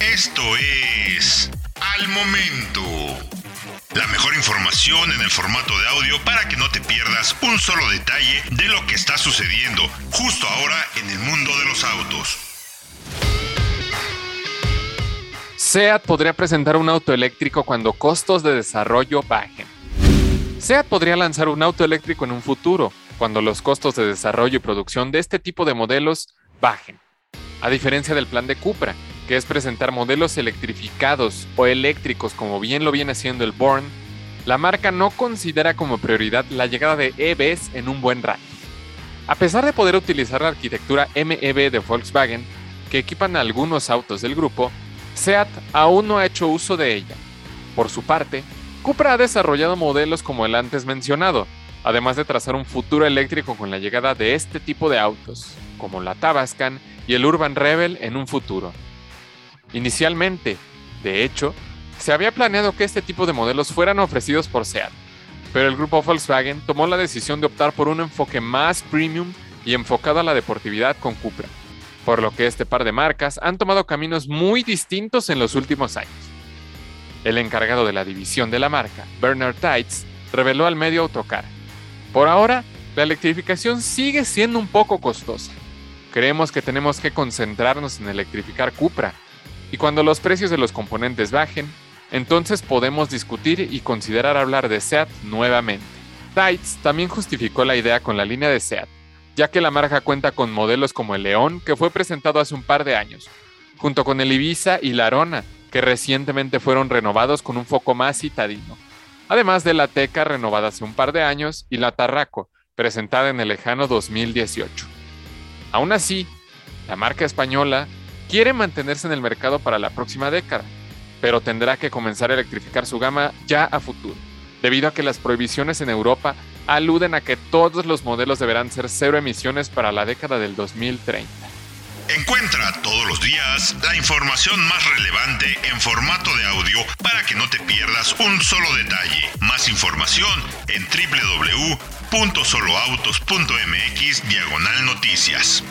Esto es Al Momento. La mejor información en el formato de audio para que no te pierdas un solo detalle de lo que está sucediendo justo ahora en el mundo de los autos. SEAT podría presentar un auto eléctrico cuando costos de desarrollo bajen. SEAT podría lanzar un auto eléctrico en un futuro, cuando los costos de desarrollo y producción de este tipo de modelos bajen. A diferencia del plan de Cupra, que es presentar modelos electrificados o eléctricos como bien lo viene haciendo el Born, la marca no considera como prioridad la llegada de EVs en un buen rato. A pesar de poder utilizar la arquitectura MEB de Volkswagen, que equipan algunos autos del grupo, SEAT aún no ha hecho uso de ella. Por su parte, Cupra ha desarrollado modelos como el antes mencionado, además de trazar un futuro eléctrico con la llegada de este tipo de autos, como la Tabascan y el Urban Rebel en un futuro. Inicialmente, de hecho, se había planeado que este tipo de modelos fueran ofrecidos por SEAT, pero el grupo Volkswagen tomó la decisión de optar por un enfoque más premium y enfocado a la deportividad con Cupra, por lo que este par de marcas han tomado caminos muy distintos en los últimos años. El encargado de la división de la marca, Bernard Tights, reveló al medio Autocar. Por ahora, la electrificación sigue siendo un poco costosa. Creemos que tenemos que concentrarnos en electrificar Cupra y cuando los precios de los componentes bajen, entonces podemos discutir y considerar hablar de SEAT nuevamente. Tights también justificó la idea con la línea de SEAT, ya que la marca cuenta con modelos como el León, que fue presentado hace un par de años, junto con el Ibiza y la Arona, que recientemente fueron renovados con un foco más citadino, además de la Teca renovada hace un par de años y la Tarraco, presentada en el lejano 2018. Aún así, la marca española quiere mantenerse en el mercado para la próxima década, pero tendrá que comenzar a electrificar su gama ya a futuro, debido a que las prohibiciones en Europa aluden a que todos los modelos deberán ser cero emisiones para la década del 2030. Encuentra todos los días la información más relevante en formato de audio para que no te pierdas un solo detalle. Más información en www.soloautos.mx diagonal noticias.